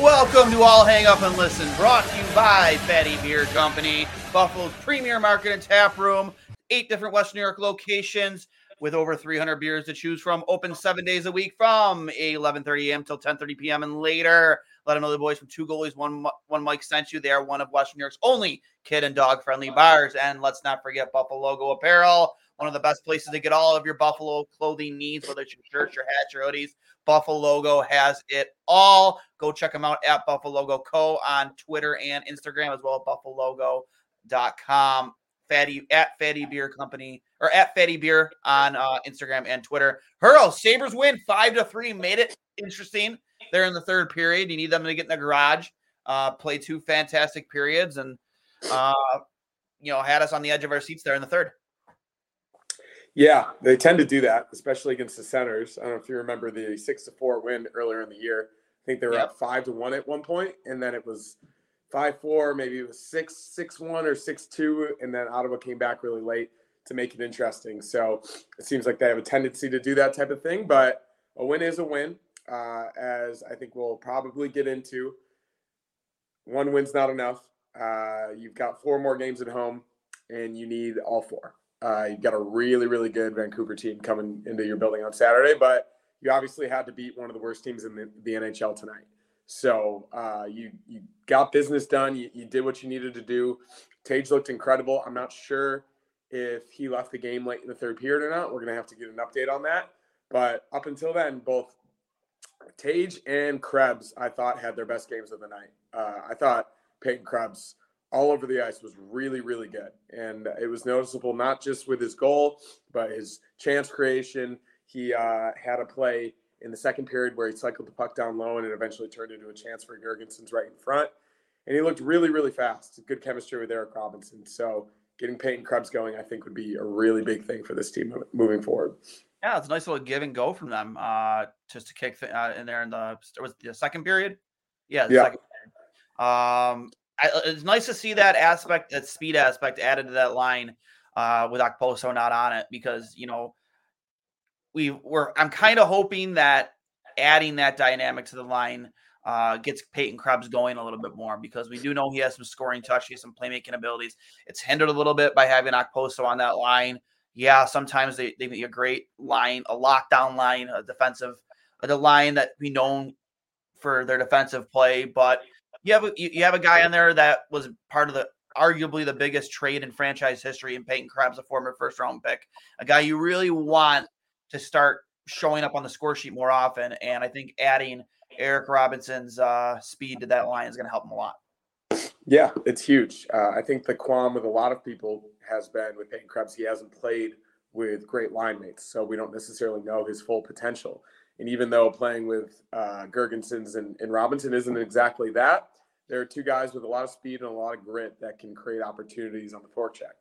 Welcome to I'll Hang Up and Listen, brought to you by Fattey Beer Company, Buffalo's premier market and tap room, eight different Western New York locations with over 300 beers to choose from. Open seven days a week from 11:30 a.m. till 10:30 p.m. and later. Let them know the boys from Two Goalies, One One Mic sent you. They are one of Western New York's only kid and dog friendly bars. And let's not forget Buff-A-Logo Apparel, one of the best places to get all of your Buffalo clothing needs, whether it's your shirts, your hats, your hoodies. Buff-A-Logo has it all. Go check them out at Buff-A-Logo Co. on Twitter and Instagram, as well as buffalogo.com. Fattey at Fattey Beer Company or at Fattey Beer on uh, Instagram and Twitter. Hurl Sabres win five to three, made it interesting. They're in the third period. You need them to get in the garage, uh, play two fantastic periods, and uh, you know had us on the edge of our seats there in the third. Yeah, they tend to do that, especially against the Senators. I don't know if you remember the six to four win earlier in the year. I think they were Yep. up five to one at one point, and then it was five four, maybe it was six six one or six two, and then Ottawa came back really late to make it interesting. So it seems like they have a tendency to do that type of thing, but a win is a win, uh, as I think we'll probably get into. One win's not enough. Uh, you've got four more games at home, and you need all four. Uh, you've got a really, really good Vancouver team coming into your building on Saturday, but you obviously had to beat one of the worst teams in the, the NHL tonight. So uh, you you got business done. You, you did what you needed to do. Tage looked incredible. I'm not sure if he left the game late in the third period or not. We're gonna have to get an update on that. But up until then, both Tage and Krebs, I thought had their best games of the night. Uh, I thought Peyton Krebs all over the ice was really, really good. And it was noticeable not just with his goal, but his chance creation. He uh, had a play in the second period where he cycled the puck down low and it eventually turned into a chance for Girgensons right in front. And he looked really, really fast. Good chemistry with Eric Robinson. So getting Peyton Krebs going, I think, would be a really big thing for this team moving forward. Yeah, it's a nice little give and go from them. Uh, just to kick th- uh, in there in the was the second period. Yeah, the Yeah. second period. Um, I, it's nice to see that aspect, that speed aspect added to that line uh, with Okposo not on it because you know we were. I'm kind of hoping that adding that dynamic to the line uh, gets Peyton Krebs going a little bit more because we do know he has some scoring touch, he has some playmaking abilities. It's hindered a little bit by having Okposo on that line. Yeah, sometimes they they make a great line, a lockdown line, a defensive, the line that we known for their defensive play. But you have a, you have a guy on there that was part of the arguably the biggest trade in franchise history in Peyton Krebs, a former first round pick, a guy you really want to start showing up on the score sheet more often. And I think adding Eric Robinson's uh, speed to that line is going to help him a lot. Yeah, it's huge. Uh, I think the qualm with a lot of people has been with Peyton Krebs, he hasn't played with great line mates, so we don't necessarily know his full potential. And even though playing with uh, Girgensons and, and Robinson isn't exactly that, there are two guys with a lot of speed and a lot of grit that can create opportunities on the forecheck.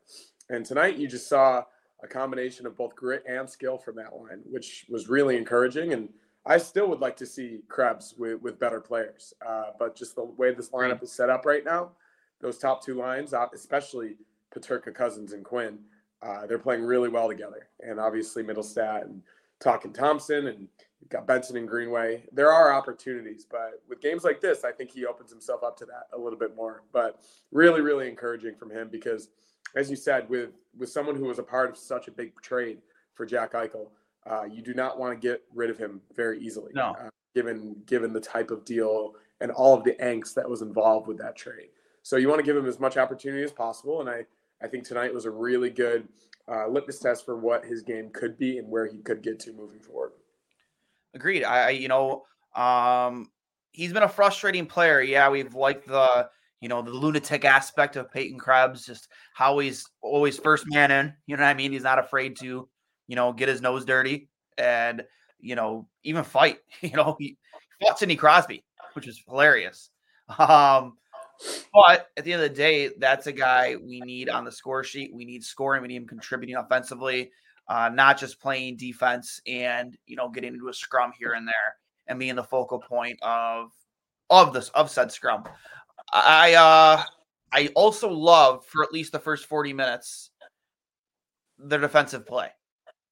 And tonight you just saw a combination of both grit and skill from that line, which was really encouraging. And I still would like to see Krebs with, with better players. Uh, but just the way this lineup is set up right now, those top two lines, uh, especially Peterka Cozens and Quinn, Uh, they're playing really well together, and obviously Mittelstadt and talking Thompson and got Benson and Greenway. There are opportunities, but with games like this, I think he opens himself up to that a little bit more. But really, really encouraging from him because, as you said, with with someone who was a part of such a big trade for Jack Eichel, uh, you do not want to get rid of him very easily. No. Uh, given given the type of deal and all of the angst that was involved with that trade. So you want to give him as much opportunity as possible. And I, I think tonight was a really good uh, litmus test for what his game could be and where he could get to moving forward. Agreed. I, you know, um, he's been a frustrating player. Yeah, we've liked the you know the lunatic aspect of Peyton Krebs, just how he's always first man in. You know what I mean? He's not afraid to, you know, get his nose dirty and you know even fight. You know, he fought Sidney Crosby, which is hilarious. Um, but at the end of the day, that's a guy we need on the score sheet. We need scoring. We need him contributing offensively uh, not just playing defense and you know getting into a scrum here and there and being the focal point of of this of said scrum. I uh I also love for at least the first 40 minutes their defensive play.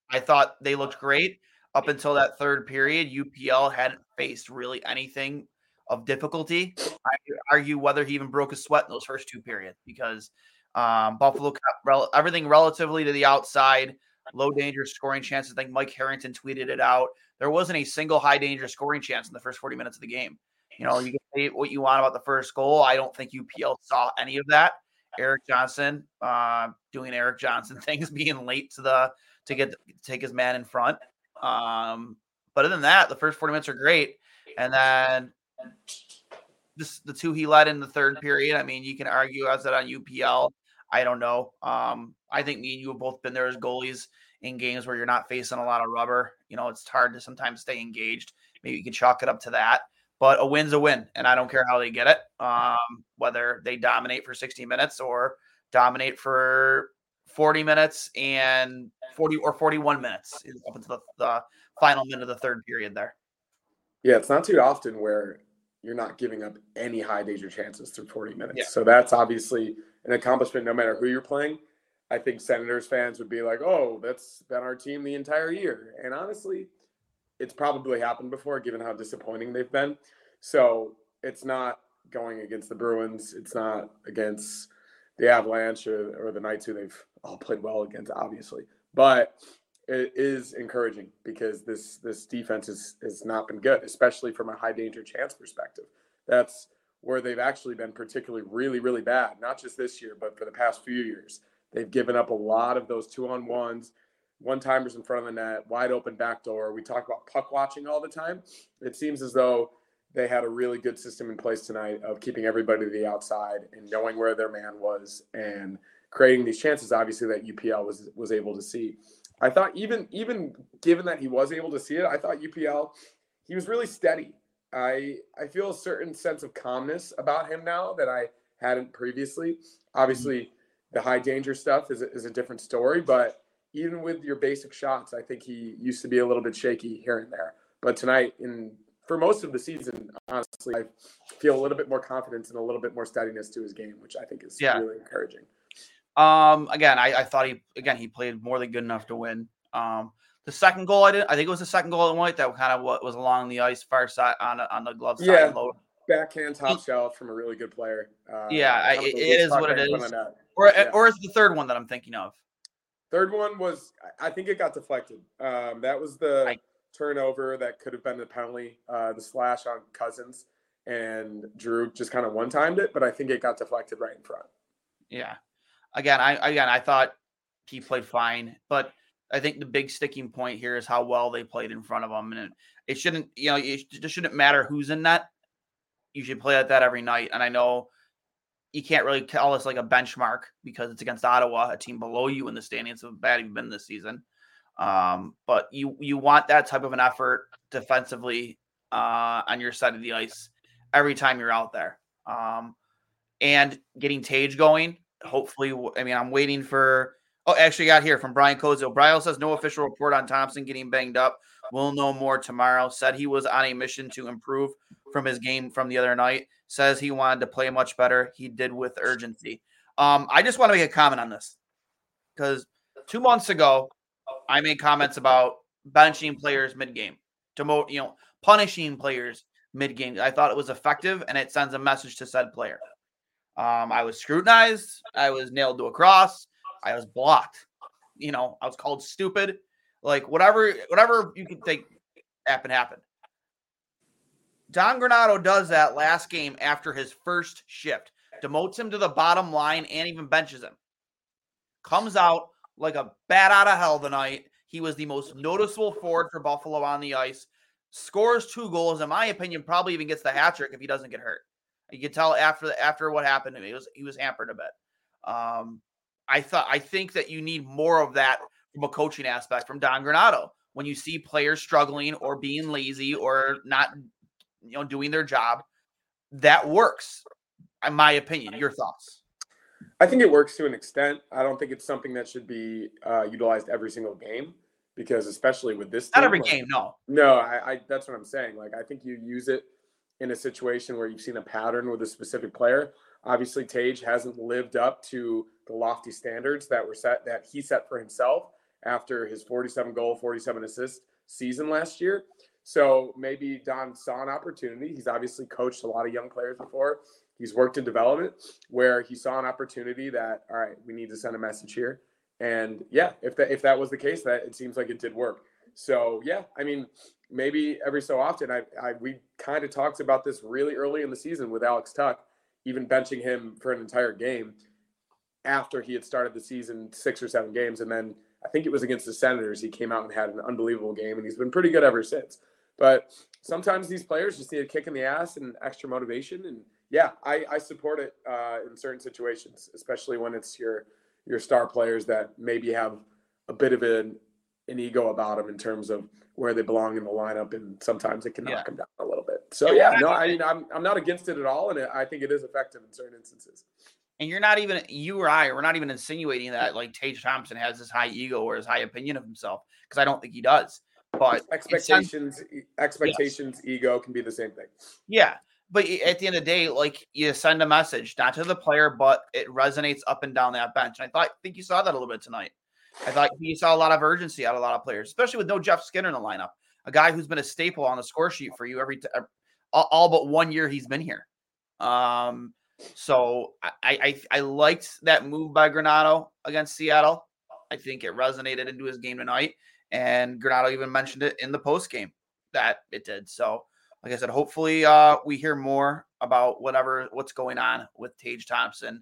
I thought they looked great up until that third period. UPL hadn't faced really anything of difficulty. I argue whether he even broke a sweat in those first two periods because um, Buffalo kept rel- everything relatively to the outside low danger scoring chances. I think Mike Harrington tweeted it out. There wasn't a single high danger scoring chance in the first 40 minutes of the game. You know, you can say what you want about the first goal. I don't think UPL saw any of that. Erik Johnson uh, doing Erik Johnson things, being late to the to get to take his man in front. Um, but other than that, the first 40 minutes are great. And then this the two he led in the third period. I mean, you can argue as that on UPL. I don't know. Um, I think me and you have both been there as goalies in games where you're not facing a lot of rubber. You know, it's hard to sometimes stay engaged. Maybe you can chalk it up to that. But a win's a win, and I don't care how they get it, um, whether they dominate for 60 minutes or dominate for 40 minutes and 40 or 41 minutes up until the, the final minute of the third period there. Yeah, it's not too often where you're not giving up any high danger chances through 40 minutes. Yeah. So that's obviously an accomplishment no matter who you're playing. I think Senators fans would be like, oh, that's been our team the entire year. And honestly, it's probably happened before given how disappointing they've been. So it's not going against the Bruins. It's not against the Avalanche or, or the Knights who they've all played well against, obviously. But it is encouraging because this this defense has, has not been good, especially from a high danger chance perspective. That's where they've actually been particularly really, really bad, not just this year, but for the past few years. They've given up a lot of those two on ones, one timers in front of the net, wide open back door. We talk about puck watching all the time. It seems as though they had a really good system in place tonight of keeping everybody to the outside and knowing where their man was and creating these chances obviously that UPL was was able to see. I thought even even given that he was able to see it, I thought UPL he was really steady. I I feel a certain sense of calmness about him now that I hadn't previously. Obviously, the high danger stuff is a, is a different story, but even with your basic shots, I think he used to be a little bit shaky here and there. But tonight, in for most of the season, honestly, I feel a little bit more confidence and a little bit more steadiness to his game, which I think is Yeah. really encouraging. Um, again, I, I thought he again he played more than good enough to win. Um, the second goal I did, I think it was the second goal in white that kind of what was along the ice far side on on the glove side. Yeah. Low. Backhand top shelf from a really good player. Uh, Yeah, I- it- a it loose is what it right in front is. Or Yeah. or is the third one that I'm thinking of? Third one was, I- I think it got deflected. Um, that was the Right. turnover that could have been the penalty, uh, the slash on Cozens, and Drew just kind of one timed it, but I think it got deflected right in front. Yeah. Again, I again I thought he played fine, but I think the big sticking point here is how well they played in front of them, and it, shouldn't you know it just shouldn't matter who's in net. You should play at that every night, and I know you can't really call this like a benchmark because it's against Ottawa, a team below you in the standings of bad you've been this season. Um, but you you want that type of an effort defensively uh, on your side of the ice every time you're out there. Um, and getting Tage going. Hopefully, I mean, I'm waiting for. Oh, actually, got here from Brian Kozo. Brian says no official report on Thompson getting banged up. We'll know more tomorrow. Said he was on a mission to improve from his game from the other night. Says he wanted to play much better. He did with urgency. Um, I just want to make a comment on this because two months ago, I made comments about benching players mid game, demote, you know, punishing players mid game. I thought it was effective and it sends a message to said player. Um, I was scrutinized. I was nailed to a cross. I was blocked. You know, I was called stupid. Like whatever, whatever you can think happened happened. Don Granato does that last game after his first shift, demotes him to the bottom line and even benches him. Comes out like a bat out of hell tonight. He was the most noticeable forward for Buffalo on the ice. Scores two goals, in my opinion, probably even gets the hat trick if he doesn't get hurt. You could tell after after what happened to me, was he was hampered a bit. Um, I thought I think that you need more of that from a coaching aspect from Don Granato. When you see players struggling or being lazy or not, you know, doing their job, that works. In my opinion, your thoughts? I think it works to an extent. I don't think it's something that should be uh, utilized every single game because, especially with this, not every like, game, no. No, I, I, that's what I'm saying. Like, I think you use it in a situation where you've seen a pattern with a specific player. Obviously, Tage hasn't lived up to the lofty standards that were set that he set for himself after his 47 goal, 47 assist season last year. So maybe Don saw an opportunity. He's obviously coached a lot of young players before. He's worked in development where he saw an opportunity that all right, we need to send a message here. And yeah, if that if that was the case, that it seems like it did work. So yeah, I mean, maybe every so often, I, I we kind of talked about this really early in the season with Alex Tuch, even benching him for an entire game after he had started the season six or seven games, and then I think it was against the Senators he came out and had an unbelievable game, and he's been pretty good ever since. But sometimes these players just need a kick in the ass and extra motivation, and yeah, I, I support it uh, in certain situations, especially when it's your your star players that maybe have a bit of an an ego about them in terms of where they belong in the lineup, and sometimes it can knock them down a little bit. So yeah, no, I mean I'm I'm not against it at all, and I think it is effective in certain instances. And you're not even you or I, we're not even insinuating that like Tage Thompson has this high ego or his high opinion of himself because I don't think he does. But expectations, expectations, yes. ego can be the same thing. Yeah, but at the end of the day, like you send a message not to the player, but it resonates up and down that bench. And I thought, I think you saw that a little bit tonight. I thought you saw a lot of urgency out of a lot of players, especially with no Jeff Skinner in the lineup, a guy who's been a staple on the score sheet for you every t- all, but one year he's been here. Um, so I, I I liked that move by Granato against Seattle. I think it resonated into his game tonight, and Granato even mentioned it in the post game that it did. So, like I said, hopefully uh, we hear more about whatever what's going on with Tage Thompson.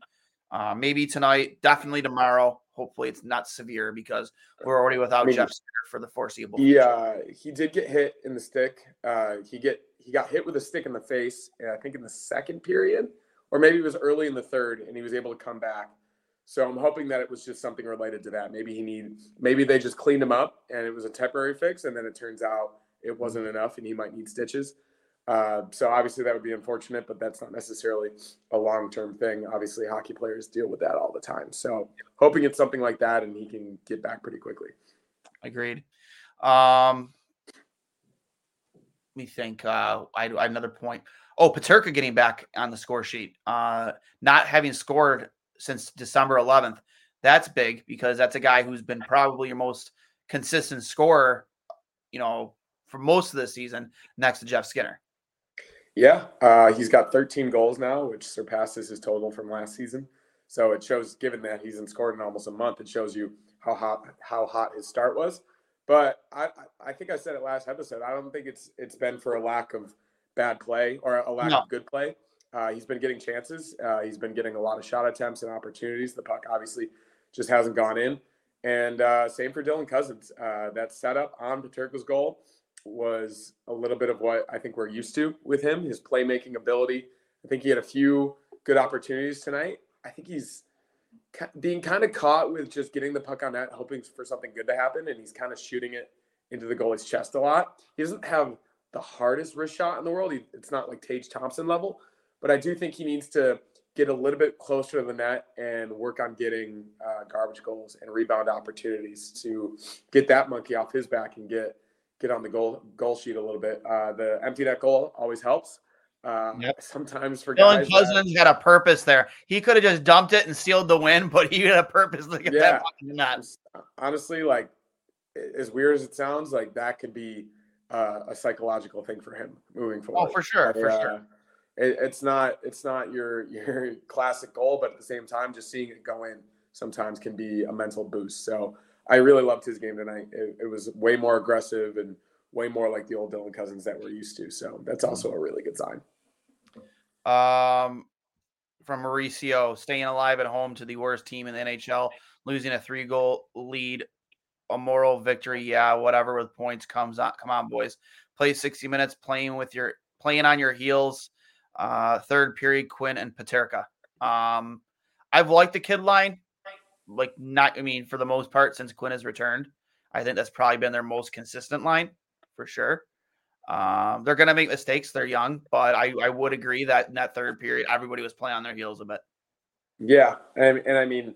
Uh, maybe tonight, definitely tomorrow. Hopefully, it's not severe because we're already without I mean, Jeff for the foreseeable. Yeah, uh, he did get hit in the stick. Uh, he get he got hit with a stick in the face. And I think in the second period, or maybe it was early in the third, and he was able to come back. So I'm hoping that it was just something related to that. Maybe he need maybe they just cleaned him up and it was a temporary fix, and then it turns out it wasn't enough, and he might need stitches. Uh, so obviously that would be unfortunate, but that's not necessarily a long-term thing. Obviously, hockey players deal with that all the time. So hoping it's something like that, and he can get back pretty quickly. Agreed. Um, me think. Uh, I, I another point. Oh, Peterka getting back on the score sheet. Uh, not having scored since December 11th. That's big because that's a guy who's been probably your most consistent scorer, you know, for most of the season next to Jeff Skinner. Yeah, uh, he's got 13 goals now, which surpasses his total from last season. So it shows, given that he's not scored in almost a month, it shows you how hot how hot his start was. But I I think I said it last episode. I don't think it's it's been for a lack of bad play or a lack no. of good play. Uh, he's been getting chances. Uh, he's been getting a lot of shot attempts and opportunities. The puck obviously just hasn't gone in. And uh, same for Dylan Cozens. Uh, that setup on Peterka's goal was a little bit of what I think we're used to with him, his playmaking ability. I think he had a few good opportunities tonight. I think he's being kind of caught with just getting the puck on net, hoping for something good to happen, and he's kind of shooting it into the goalie's chest a lot. He doesn't have the hardest wrist shot in the world. He, it's not like Tage Thompson level, but I do think he needs to get a little bit closer to the net and work on getting uh, garbage goals and rebound opportunities to get that monkey off his back and get get on the goal goal sheet a little bit. Uh, the empty net goal always helps, Uh, Yep. Sometimes for Dylan guys, that- Cozens had a purpose there. He could have just dumped it and sealed the win, but he had a purpose to get Yeah. that puck in the net. Just, uh, honestly, like as weird as it sounds, like that could be uh, a psychological thing for him moving forward. Oh, for sure, for Uh, sure. It, it's not it's not your your classic goal, but at the same time, just seeing it go in sometimes can be a mental boost. So I really loved his game tonight. It, it was way more aggressive and way more like the old Dylan Cozens that we're used to. So that's also a really good sign. Um, from Mauricio, staying alive at home to the worst team in the NHL, losing a three goal lead, a moral victory. Yeah, whatever with points comes on. Come on, boys. Play 60 minutes playing with your playing on your heels. Uh, third period, Quinn and Peterka. Um, I've liked the kid line, like not. I mean, for the most part, since Quinn has returned, I think that's probably been their most consistent line for sure. Um, they're going to make mistakes. They're young, but I, I would agree that in that third period, everybody was playing on their heels a bit. Yeah, and and I mean,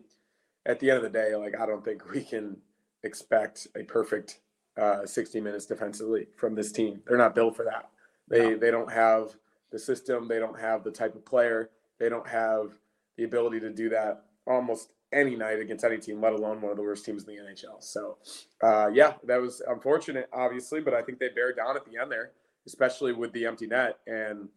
at the end of the day, like I don't think we can expect a perfect uh, 60 minutes defensively from this team. They're not built for that. They they don't have the system. They don't have the type of player. They don't have the ability to do that almost any night against any team, let alone one of the worst teams in the NHL. So, uh, yeah, that was unfortunate, obviously, but I think they bear down at the end there, especially with the empty net. And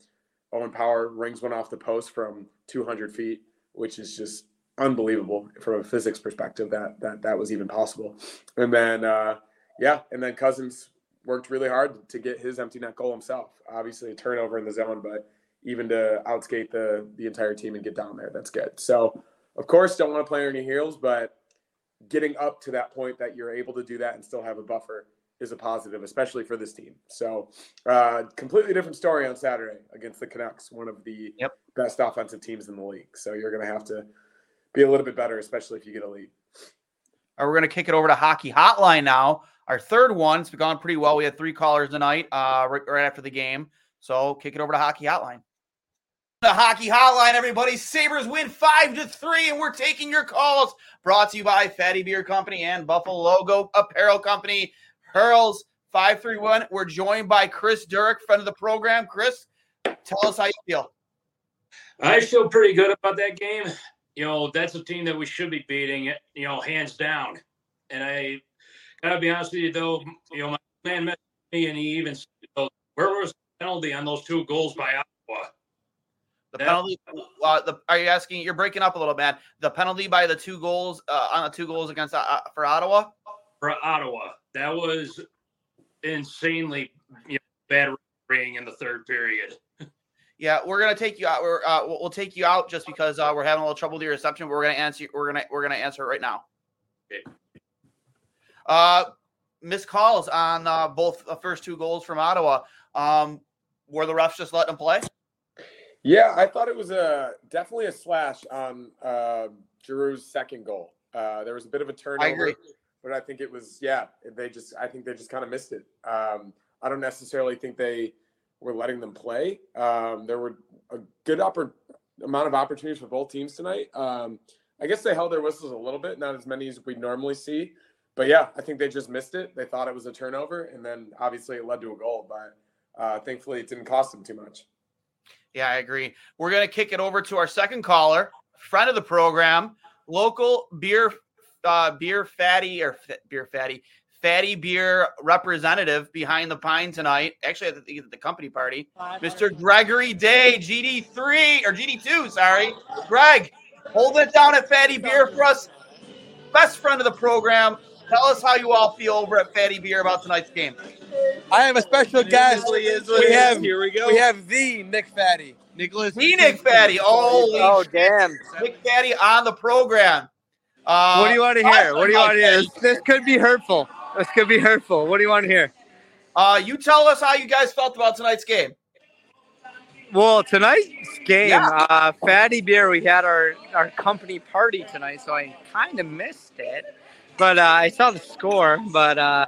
Owen Power rings one off the post from 200 feet, which is just unbelievable from a physics perspective that that that was even possible. And then, uh, yeah, and then Cozens worked really hard to get his empty net goal himself. Obviously, a turnover in the zone, but even to outskate the the entire team and get down there, that's good. So of course, don't want to play on your heels, but getting up to that point that you're able to do that and still have a buffer is a positive, especially for this team. So, uh, completely different story on Saturday against the Canucks, one of the Yep. best offensive teams in the league. So, you're going to have to be a little bit better, especially if you get a lead. All right, we're going to kick it over to Hockey Hotline now. Our third one. It's gone pretty well. We had three callers tonight uh, right, right after the game. So kick it over to Hockey Hotline. The Hockey Hotline, everybody. Sabres win five to three, and we're taking your calls. Brought to you by Fattey Beer Company and Buff-A-Logo Apparel Company. Hurls five three one. We're joined by Chris Durick, friend of the program. Chris, tell us how you feel. I feel pretty good about that game. You know, that's a team that we should be beating, you know, hands down. And I gotta be honest with you, though, you know, my man met me and he even said, where was the penalty on those two goals by Iowa? The Yeah. penalty. Uh, the, are you asking? You're breaking up a little, man. The penalty by the two goals uh, on the two goals against uh, for Ottawa. For Ottawa, that was insanely you know, bad refereeing in the third period. Yeah, we're gonna take you out. We're uh, we'll, we'll take you out just because uh, we're having a little trouble with your reception. But we're gonna answer. We're gonna we're gonna answer it right now. Okay. Uh, missed calls on uh, both the first two goals from Ottawa. Um, were the refs just letting them play? Yeah, I thought it was a definitely a slash on uh, Giroux's second goal. Uh, there was a bit of a turnover, agree. but I think it was yeah. They just I think they just kind of missed it. Um, I don't necessarily think they were letting them play. Um, there were a good oppor- amount of opportunities for both teams tonight. Um, I guess they held their whistles a little bit, not as many as we normally see. But yeah, I think they just missed it. They thought it was a turnover, and then obviously it led to a goal. But uh, thankfully, it didn't cost them too much. Yeah, I agree. We're gonna kick it over to our second caller, friend of the program, local beer, uh, beer fatty or f- beer fatty, fatty beer representative behind the pine tonight. Actually, at the, the company party, Mr. Gregory Day, GD3 or GD2. Sorry, Greg, hold it down at Fattey Beer for us. Best friend of the program. Tell us how you all feel over at Fattey Beer about tonight's game. I have a special guest. what we it is. have Here we go. We have the Nick Fattey, Nicholas. The Nick Fattey. Holy Oh, shit. damn. Nick Fattey on the program. Uh, What do you want to hear? What do you want to hear? This, this could be hurtful. This could be hurtful. What do you want to hear? Uh, you tell us how you guys felt about tonight's game. Well, tonight's game, Yeah. uh, Fattey Beer, we had our, our company party tonight, so I kind of missed it. But uh, I saw the score. But uh,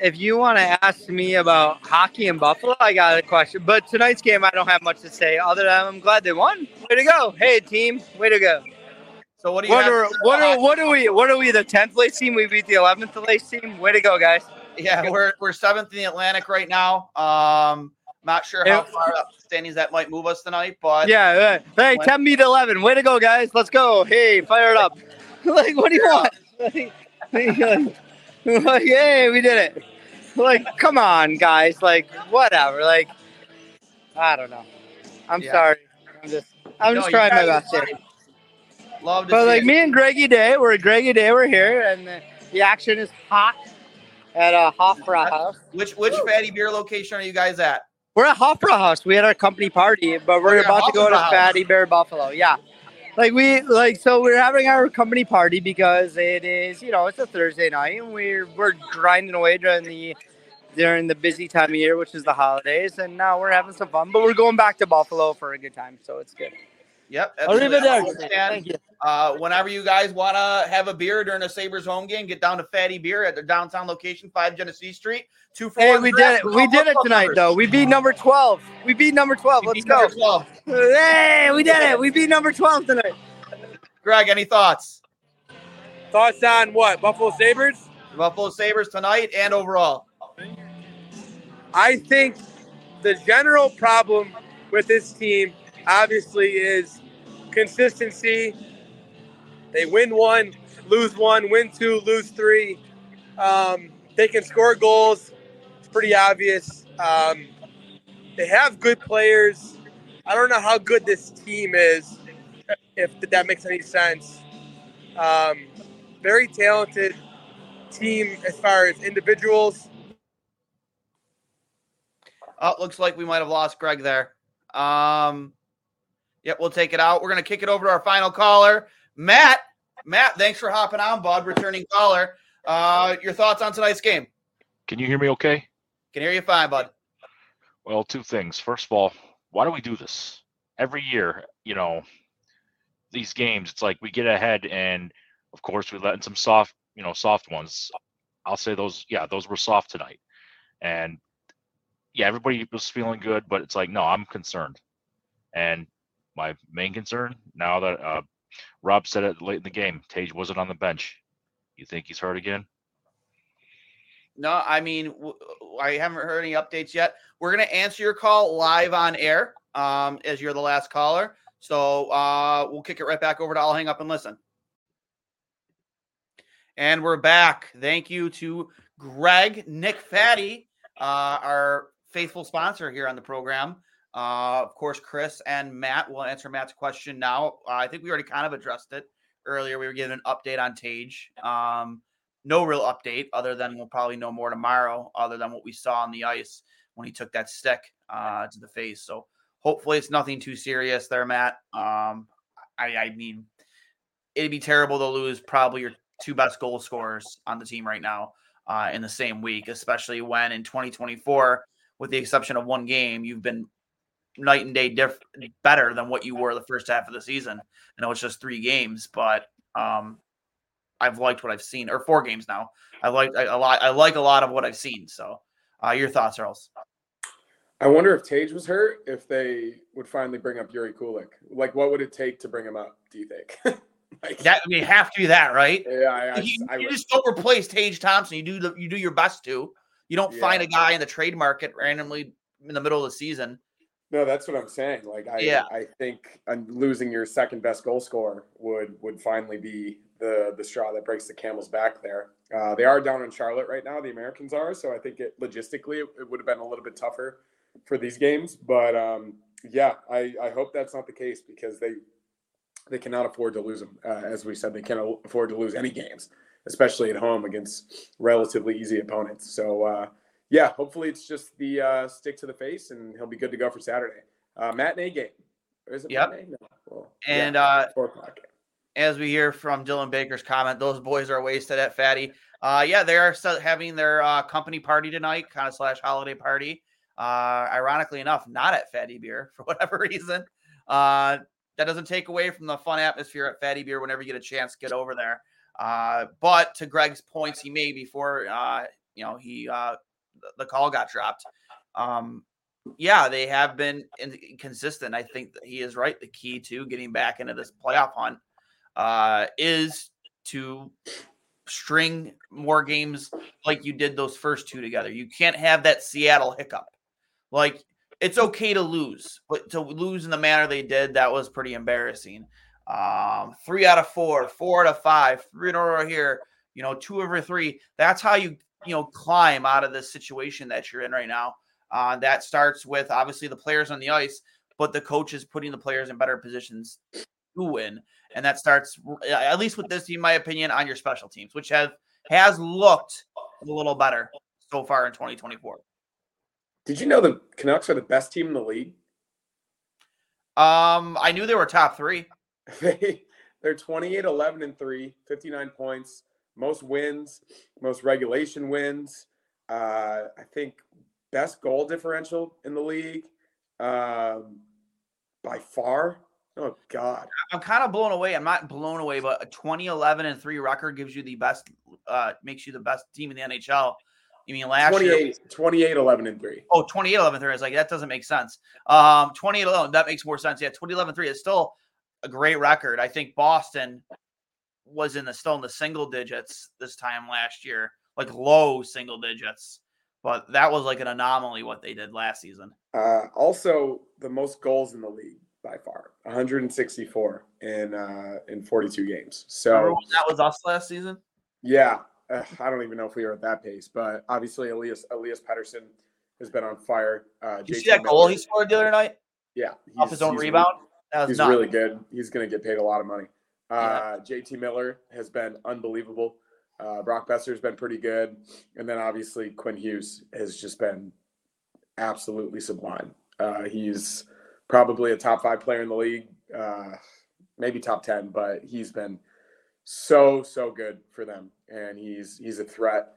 if you want to ask me about hockey in Buffalo, I got a question. But tonight's game, I don't have much to say other than I'm glad they won. Way to go. Hey, team. Way to go. So what do you What have are what are what are we what are we the tenth place team? We beat the eleventh place team. Way to go, guys! Yeah, we're we're seventh in the Atlantic right now. Um, Not sure how far up the standings that might move us tonight, but Yeah. uh, Hey, 10 beat 11. Way to go, guys. Let's go. Hey, fire it up. like, what do you want? Like, like, like, hey, we did it. Like, come on, guys. Like, whatever. Like, I don't know. I'm Yeah. sorry. I'm just, I'm No, just trying my best here. Love to But like it. me and Greggy Day, we're Greggy Day. We're here, and the, the action is hot at uh, Hofbräu House. Which which fatty beer location are you guys at? We're at Hofbräu House. We had our company party, but we're you're about to go to House. Fattey Beer Buffalo. Yeah, like we like so we're having our company party because it is you know it's a Thursday night and we're we're grinding away during the during the busy time of year, which is the holidays, and now we're having some fun. But we're going back to Buffalo for a good time, so it's good. Yep. I'll leave it there. absolutely. Thank you. Uh, whenever you guys want to have a beer during a Sabres home game, get down to Fattey Beer at their downtown location, 5 Genesee Street. Two for Hey, one we did it. We did it tonight, members. though. We beat number twelve. We beat number twelve. You Let's go. 12. Hey, we did it. We beat number twelve tonight. Greg, any thoughts? Thoughts on what? Buffalo Sabres? Buffalo Sabres tonight and overall. I think the general problem with this team obviously is consistency. They win one, lose one, win two, lose three. Um, they can score goals. It's pretty obvious. Um, they have good players. I don't know how good this team is, if that makes any sense. Um, very talented team as far as individuals. Oh, looks like we might have lost Greg there. Um, yep, we'll take it out. We're gonna kick it over to our final caller, Matt. Matt, thanks for hopping on, bud. Returning caller. Uh, your thoughts on tonight's game? Can you hear me okay? Can hear you fine, bud. Well, two things. First of all, why do we do this? Every year, you know, these games, it's like we get ahead and of course we let in some soft, you know, soft ones. I'll say those, yeah, those were soft tonight. And yeah, everybody was feeling good, but it's like, no, I'm concerned. And my main concern now that uh, Rob said it late in the game, Tage wasn't on the bench. You think he's hurt again? No, I mean, I haven't heard any updates yet. We're to answer your call live on air um, as you're the last caller. So uh, we'll kick it right back over to I'll hang up and listen. And we're back. Thank you to Greg, Nick Fattey, uh, our faithful sponsor here on the program. Uh, of course, Chris and Matt will answer Matt's question now. Uh, I think we already kind of addressed it earlier. We were given an update on Tage. Um, no real update other than we'll probably know more tomorrow, other than what we saw on the ice when he took that stick uh, to the face. So hopefully it's nothing too serious there, Matt. Um, I, I mean, it'd be terrible to lose probably your two best goal scorers on the team right now uh, in the same week, especially when in 2024, with the exception of one game, you've been night and day diff- better than what you were the first half of the season. I know it's just three games, but um, I've liked what I've seen, or four games now. I like I, a lot. I like a lot of what I've seen. So, uh, your thoughts, Hurls? I wonder if Tage was hurt, if they would finally bring up Jiri Kulich. Like, what would it take to bring him up? Do you think? like, That I mean, have to do that, right? yeah, I, I, you, I you would- just don't replace Tage Thompson. You do the, you do your best to. You don't find a guy in the trade market randomly in the middle of the season. No, that's what I'm saying. Like, I, Yeah. I think losing your second best goal scorer would would finally be the the straw that breaks the camel's back. There, uh, they are down in Charlotte right now. The Americans are, so I think it logistically it, it would have been a little bit tougher for these games. But um, yeah, I I hope that's not the case because they they cannot afford to lose them. Uh, as we said, they can't afford to lose any games, especially at home against relatively easy opponents. So. Uh, yeah, hopefully it's just the uh, stick to the face, and he'll be good to go for Saturday. Uh, matinee game. Or is it Yep. matinee? No. Well, And yeah, uh, four o'clock as we hear from Dylan Baker's comment, those boys are wasted at Fattey. Uh, yeah, they are still having their uh, company party tonight, kind of slash holiday party. Uh, ironically enough, not at Fattey Beer for whatever reason. Uh, that doesn't take away from the fun atmosphere at Fattey Beer whenever you get a chance to get over there. Uh, but to Greg's points he made before, uh, you know, he uh, the- call got dropped. Um, yeah, they have been inconsistent. I think he is right. The key to getting back into this playoff hunt uh, is to string more games like you did those first two together. You can't have that Seattle hiccup. Like it's okay to lose, but to lose in the manner they did, that was pretty embarrassing. Um, three out of four, four out of five, three in a row here, you know, two over three. That's how you, you know, climb out of this situation that you're in right now. Uh, that starts with obviously the players on the ice, but the coaches putting the players in better positions to win. And that starts, at least with this team, in my opinion, on your special teams, which have has looked a little better so far in 2024. Did you know the Canucks are the best team in the league? Um, I knew they were top three. They they're 28, 11, and 3, 59 points, most wins, most regulation wins. Uh, I think best goal differential in the league um, by far. Oh God, I'm kind of blown away. I'm not blown away, but a 2011 and three record gives you the best, uh, makes you the best team in the NHL. You mean last 28, year? 28, 11, and 3. Oh, 28 11 3. It's like that doesn't make sense. Um, 28 11, that makes more sense. Yeah, 2011 3 is still a great record. I think Boston was in the still in the single digits this time last year, like low single digits. But that was like an anomaly what they did last season. Uh, also, the most goals in the league by far, 164 in uh, in 42 games. So when that was us last season? Yeah, uh, I don't even know if we were at that pace, but obviously Elias Elias Pettersson has been on fire. Uh, Did you see that goal he scored the other night Yeah, off his own rebound? That was he's nuts. really good. He's going to get paid a lot of money. Uh, JT Miller has been unbelievable. Uh, Brock Boeser's been pretty good, and then obviously Quinn Hughes has just been absolutely sublime. Uh, he's probably a top five player in the league, uh, maybe top ten, but he's been so so good for them, and he's he's a threat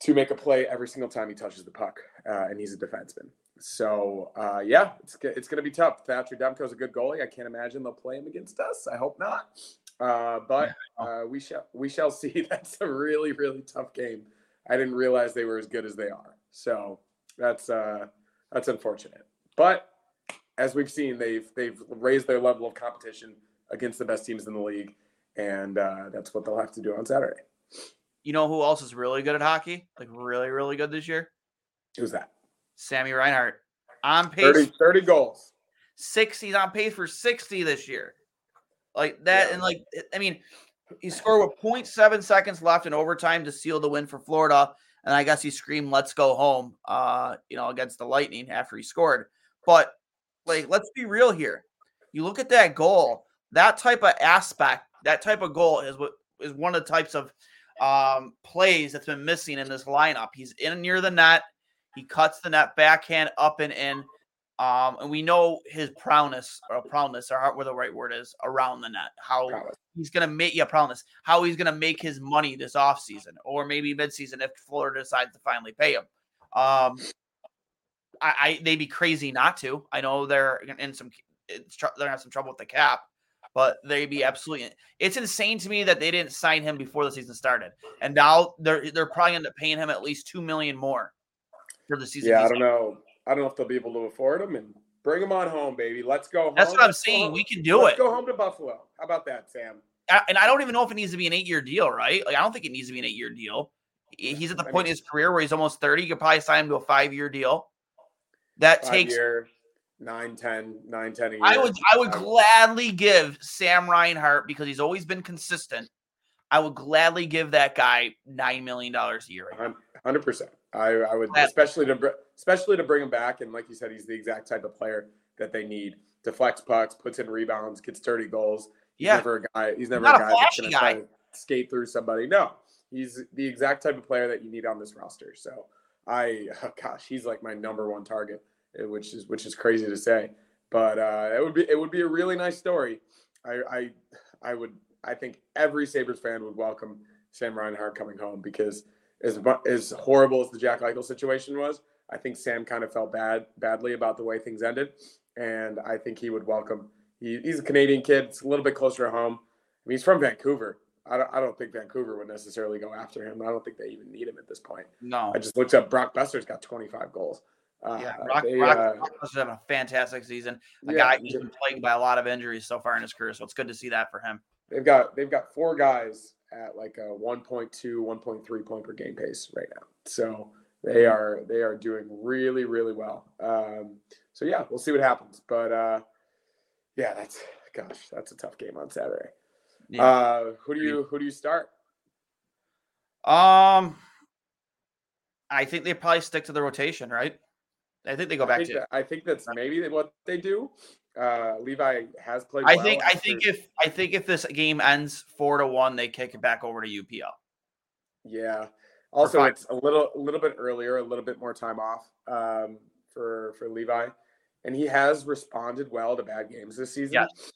to make a play every single time he touches the puck, uh, and he's a defenseman. So uh, yeah, it's it's going to be tough. Thatcher Demko's a good goalie. I can't imagine they'll play him against us. I hope not. Uh, but uh, we shall we shall see. That's a really really tough game. I didn't realize they were as good as they are. So that's uh, that's unfortunate. But as we've seen, they've they've raised their level of competition against the best teams in the league, and uh, that's what they'll have to do on Saturday. You know who else is really good at hockey? Like really, really good this year? Who's that? Sammy Reinhart. On pace 30, 30 goals. 60. He's on pace for 60 this year. Like that, and like I mean, he scored with 0.7 seconds left in overtime to seal the win for Florida. And I guess he screamed, let's go home, uh, you know, against the Lightning after he scored. But like, let's be real here. You look at that goal, that type of aspect, that type of goal is what is one of the types of um plays that's been missing in this lineup. He's in near the net, he cuts the net backhand up and in. Um, and we know his prowess or prowess or however the right word is around the net. How he's gonna make yeah, prowess, how he's gonna make his money this offseason or maybe midseason if Florida decides to finally pay him. Um I, I they'd be crazy not to. I know they're in some it's tr- they're gonna have some trouble with the cap, but they'd be absolutely. It's insane to me that they didn't sign him before the season started, and now they're they're probably end up paying him at least two million more for the season. Yeah, I don't know. I don't know if they'll be able to afford them and bring them on home, baby. Let's go. Home. That's what I'm Let's saying. We can do Let's it. Go home to Buffalo. How about that, Sam? I- and I don't even know if it needs to be an eight year deal, right? Like I don't think it needs to be an eight year deal. He- He's at the point in his career where he's almost 30. You could probably sign him to a five year deal. That takes year, 9, 10, 9, 10 a year. I would I would gladly give Sam Reinhart because he's always been consistent. I would gladly give that guy nine million dollars a year. right. Hundred percent. I, I would, especially to especially to bring him back, and like you said, he's the exact type of player that they need. Deflects pucks, puts in rebounds, gets dirty goals. He's Yeah. never a guy. He's never Not a a guy that's going to try to skate through somebody. No, he's the exact type of player that you need on this roster. So I, oh gosh, he's like my number one target, eh, which is which is crazy to say, but uh, it would be it would be a really nice story. I I I would I think every Sabres fan would welcome Sam Reinhart coming home because as as horrible as the Jack Eichel situation was, I think Sam kind of felt bad badly about the way things ended, and I think he would welcome. He, he's a Canadian kid. It's a little bit closer to home. I mean, he's from Vancouver. I don't, I don't think Vancouver would necessarily go after him. I don't think they even need him at this point. No. I just looked up. Brock Boeser's got 25 goals. Uh, Yeah, Brock, they, Brock, uh, Brock Lesnar's having a fantastic season. A Yeah, guy who's been plagued by a lot of injuries so far in his career, so it's good to see that for him. they've got they've got four guys at like a 1.2 1.3 point per game pace right now so They are they are doing really really well. Um, so yeah, we'll see what happens. But uh, yeah, that's gosh, that's a tough game on Saturday. Yeah. Uh, who do you who do you start? Um, I think they probably stick to the rotation, right? I think they go I back think to. I think that's maybe what they do. Uh, Levi has played. I well think I think if I think if this game ends four to one, they kick it back over to UPL. Yeah. Also, it's a little a little bit earlier, a little bit more time off um, for for Levi, and he has responded well to bad games this season. Yes.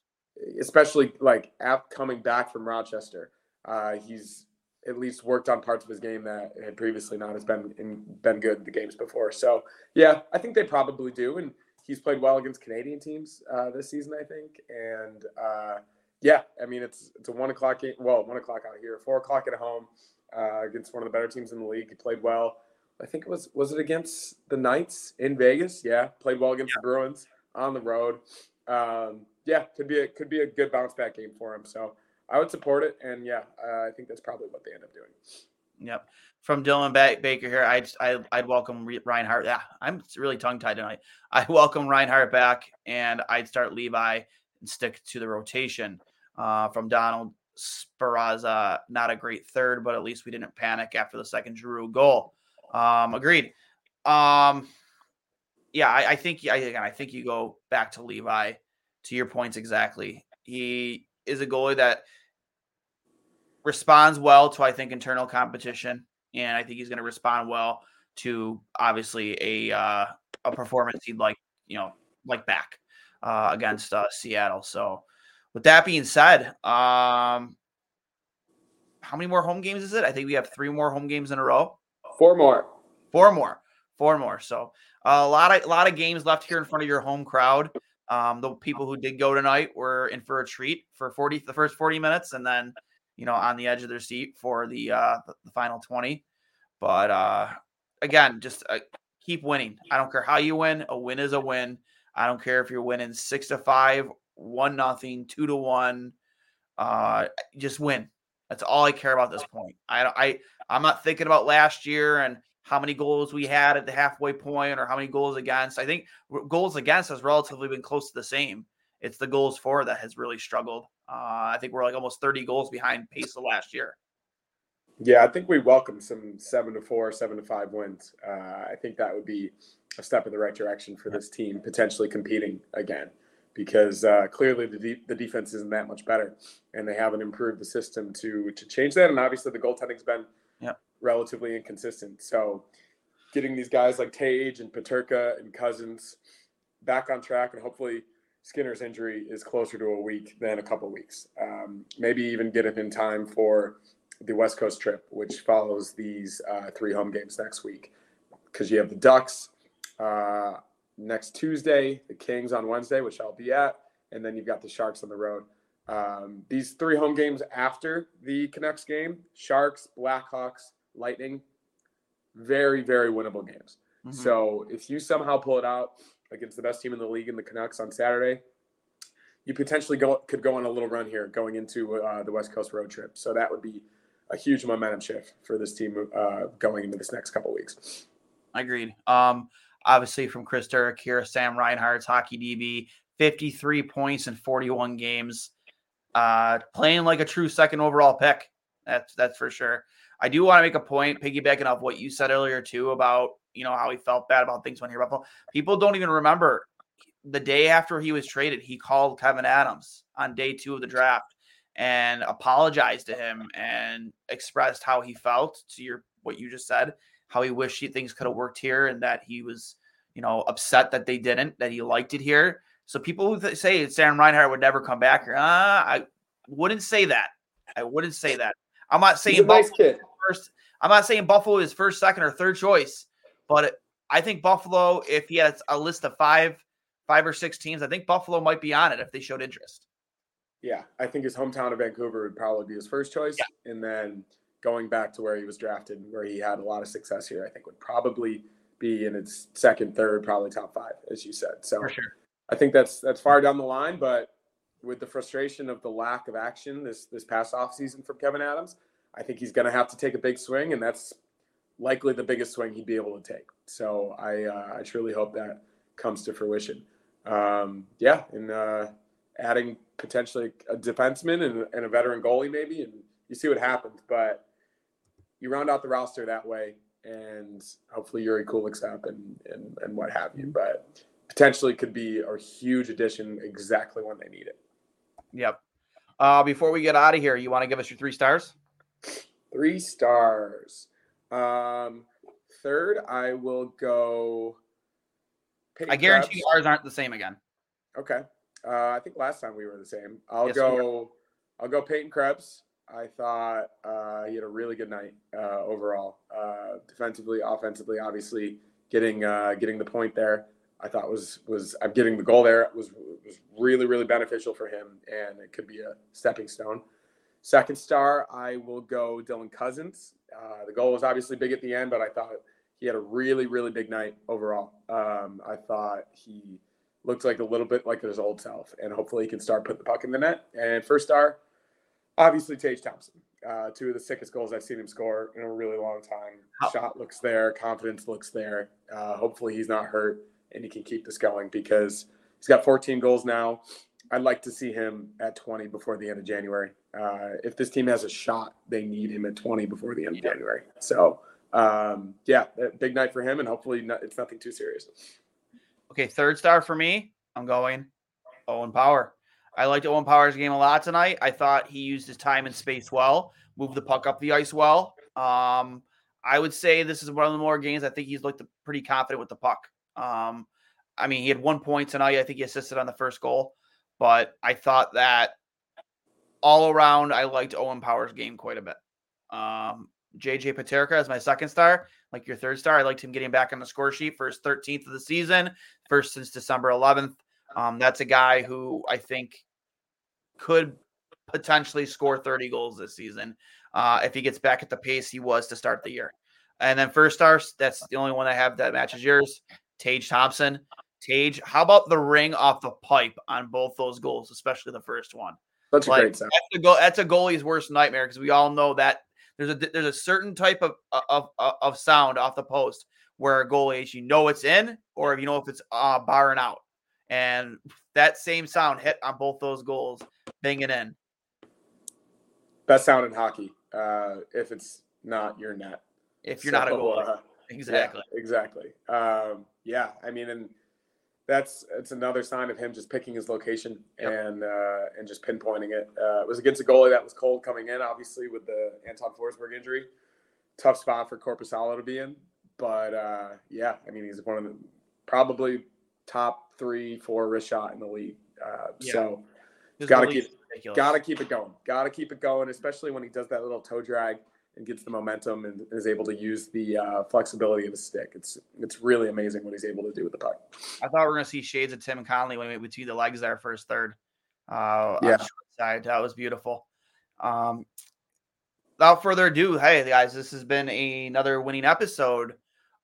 Especially like after coming back from Rochester, uh, he's at least worked on parts of his game that had previously not has been in, been good the games before. So yeah, I think they probably do, and he's played well against Canadian teams uh, this season, I think, and uh, yeah, I mean it's it's a one o'clock game. Well, one o'clock out here, four o'clock at home uh, against one of the better teams in the league. He played well. I think it was was it against the Knights in Vegas? Yeah, played well against the Bruins on the road. Um, yeah, could be a could be a good bounce back game for him. So I would support it, and yeah, uh, I think that's probably what they end up doing. Yep. From Dylan ba- Baker here, I'd I, I'd welcome Re- Reinhardt. Yeah, I'm really tongue tied tonight. I welcome Reinhardt back, and I'd start Levi and stick to the rotation. Uh, from Donald Sparaza, not a great third, but at least we didn't panic after the second Giroux goal. Um, agreed. Um, yeah, I, I think I again, I think you go back to Levi. To your points exactly, he is a goalie that responds well to I think internal competition, and I think he's going to respond well to obviously a uh, a performance he'd like you know like back uh, against uh, Seattle. So with that being said, um, how many more home games is it? I think we have three more home games in a row. Four more. Four more. Four more. So a lot of a lot of games left here in front of your home crowd. Um, the people who did go tonight were in for a treat for 40 the first 40 minutes and then you know on the edge of their seat for the uh the, final 20 but uh again just uh, keep winning. I don't care how you win a win is a win. I don't care if you're winning six to five one nothing two to one uh just win. That's all i care about this point. I i i'm not thinking about last year and how many goals we had at the halfway point or how many goals against. I think goals against has relatively been close to the same. It's the goals for that has really struggled. Uh, I think we're like almost 30 goals behind pace of last year. Yeah, I think we welcome some seven to four, seven to five wins. Uh, I think that would be a step in the right direction for this team potentially competing again, because uh, clearly the de- the defense isn't that much better, and they haven't improved the system to to change that. And obviously the goaltending's been Yep. relatively inconsistent. So getting these guys like Tage and Peterka and Cozens back on track, and hopefully Skinner's injury is closer to a week than a couple weeks. Um, maybe even get him in time for the West Coast trip, which follows these uh, three home games next week. Because you have the Ducks uh, next Tuesday, the Kings on Wednesday, which I'll be at, and then you've got the Sharks on the road. Um, these three home games after the Canucks game Sharks, Blackhawks, Lightning very, very winnable games. Mhm. So if you somehow pull it out against the best team in the league in the Canucks on Saturday, you potentially go could go on a little run here going into uh, the West Coast road trip. So that would be a huge momentum shift for this team uh, going into this next couple weeks. I agreed. Um, obviously from Chris Turk here, Sam Reinhardt's hockey DB, 53 points in 41 games. Uh, playing like a true second overall pick. That's that's for sure. I do want to make a point, piggybacking off what you said earlier too about you know how he felt bad about things when he Buffalo. People don't even remember the day after he was traded, he called Kevyn Adams on day two of the draft and apologized to him and expressed how he felt to your what you just said, how he wished he, things could have worked here and that he was, you know, upset that they didn't, that he liked it here. So people who say Sam Reinhardt would never come back here, uh, I wouldn't say that. I wouldn't say that. I'm not saying nice Buffalo kid. first. I'm not saying Buffalo is first, second, or third choice, but I think Buffalo, if he has a list of five, five or six teams, I think Buffalo might be on it if they showed interest. Yeah, I think his hometown of Vancouver would probably be his first choice, and then going back to where he was drafted, where he had a lot of success here, I think would probably be in its second, third, probably top five, as you said. So For sure. I think that's that's far down the line, but with the frustration of the lack of action this this past offseason from Kevyn Adams, I think he's going to have to take a big swing, and that's likely the biggest swing he'd be able to take. So I uh, I truly hope that comes to fruition. Um, yeah, and uh, adding potentially a defenseman and, and a veteran goalie maybe, and you see what happens. But you round out the roster that way, and hopefully Jiri Kulich's up and, and and what have you. But potentially could be a huge addition exactly when they need it. Yep. Uh, before we get out of here, you want to give us your three stars? Three stars. Um, third, I will go. I guarantee Krebs. ours aren't the same again. Okay. Uh, I think last time we were the same. I'll yes, go. I'll go Peyton Krebs. I thought uh, he had a really good night uh, overall, uh, defensively, offensively. Obviously, getting uh, getting the point there, I thought was was I'm getting the goal there was was really really beneficial for him, and it could be a stepping stone. Second star, I will go Dylan Cozens. Uh, the goal was obviously big at the end, but I thought he had a really really big night overall. Um, I thought he looked like a little bit like his old self, and hopefully he can start putting the puck in the net. And first star, obviously Tage Thompson. Uh, two of the sickest goals I've seen him score in a really long time. Shot looks there, confidence looks there. Uh, hopefully he's not hurt and he can keep this going because he's got 14 goals now. I'd like to see him at 20 before the end of January. Uh, if this team has a shot, they need him at 20 before the end of January. So, um, yeah, big night for him, and hopefully not, it's nothing too serious. Okay, third star for me. I'm going Owen Power. I liked Owen Power's game a lot tonight. I thought he used his time and space well, moved the puck up the ice well. Um, I would say this is one of the more games I think he's looked pretty confident with the puck. Um, I mean, he had one point tonight. I think he assisted on the first goal, but I thought that all around, I liked Owen Power's game quite a bit. Um, JJ Peterka as my second star, like your third star. I liked him getting back on the score sheet for his 13th of the season, first since December 11th. Um, that's a guy who I think could potentially score 30 goals this season uh, if he gets back at the pace he was to start the year. And then first stars, that's the only one I have that matches yours. Tage Thompson. Tage, how about the ring off the pipe on both those goals, especially the first one? That's like, a great sound. That's a, go, that's a goalie's worst nightmare because we all know that there's a there's a certain type of, of of sound off the post where a goalie you know it's in or if you know if it's uh, barring out, and that same sound hit on both those goals, banging in. Best sound in hockey. Uh, if it's not your net. If you're so, not a goalie. Uh, exactly. Yeah, exactly. Um, yeah, I mean, and that's it's another sign of him just picking his location yep. and uh, and just pinpointing it. Uh, it was against a goalie that was cold coming in, obviously with the Anton Forsberg injury. Tough spot for Korpisalo to be in, but uh, yeah, I mean, he's one of the probably top three, four wrist shot in the league. Uh, yeah. So got to keep got to keep it going. Got to keep it going, especially when he does that little toe drag and gets the momentum and is able to use the uh, flexibility of his stick. It's it's really amazing what he's able to do with the puck. I thought we were going to see shades of Tim Connolly when we between the legs there for his third. Uh, yeah, side that was beautiful. Um, without further ado, hey guys, this has been a, another winning episode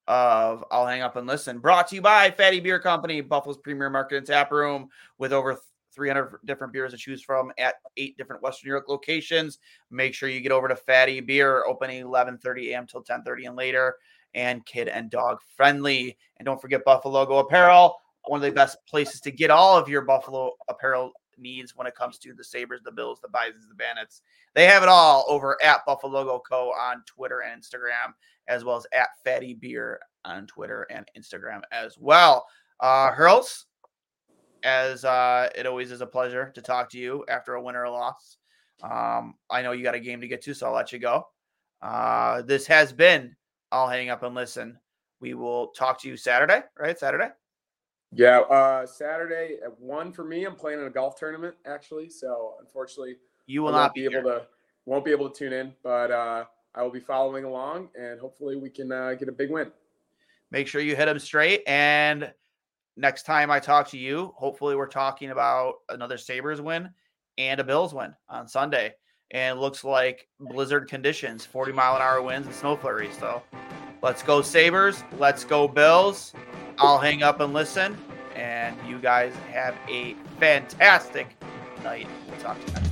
of I'll Hang Up and Listen, brought to you by Fattey Beer Company, Buffalo's premier market and tap room, with over 300 different beers to choose from at eight different Western Europe locations. Make sure you get over to Fattey Beer, opening 11:30 a.m. till 10:30 and later, and kid and dog friendly. And don't forget Buff-A-Logo Apparel, one of the best places to get all of your Buffalo apparel needs when it comes to the Sabres, the Bills, the Bisons, the Bandits. They have it all over at Buff-A-Logo Co. on Twitter and Instagram, as well as at Fattey Beer on Twitter and Instagram as well. Uh, Hurls, as uh, it always is a pleasure to talk to you after a win or a loss. Um, I know you got a game to get to, so I'll let you go. Uh, this has been I'll hang up and listen. We will talk to you Saturday, right? Saturday. Yeah, uh, Saturday at one for me. I'm playing in a golf tournament actually, so unfortunately, you will not be, be able to won't be able to tune in, but uh, I will be following along, and hopefully, we can uh, get a big win. Make sure you hit them straight and next time I talk to you, hopefully we're talking about another Sabres win and a Bills win on Sunday. And looks like blizzard conditions, 40 mile an hour winds and snow flurries. So let's go Sabres. Let's go Bills. I'll hang up and listen. And you guys have a fantastic night. We'll talk to you next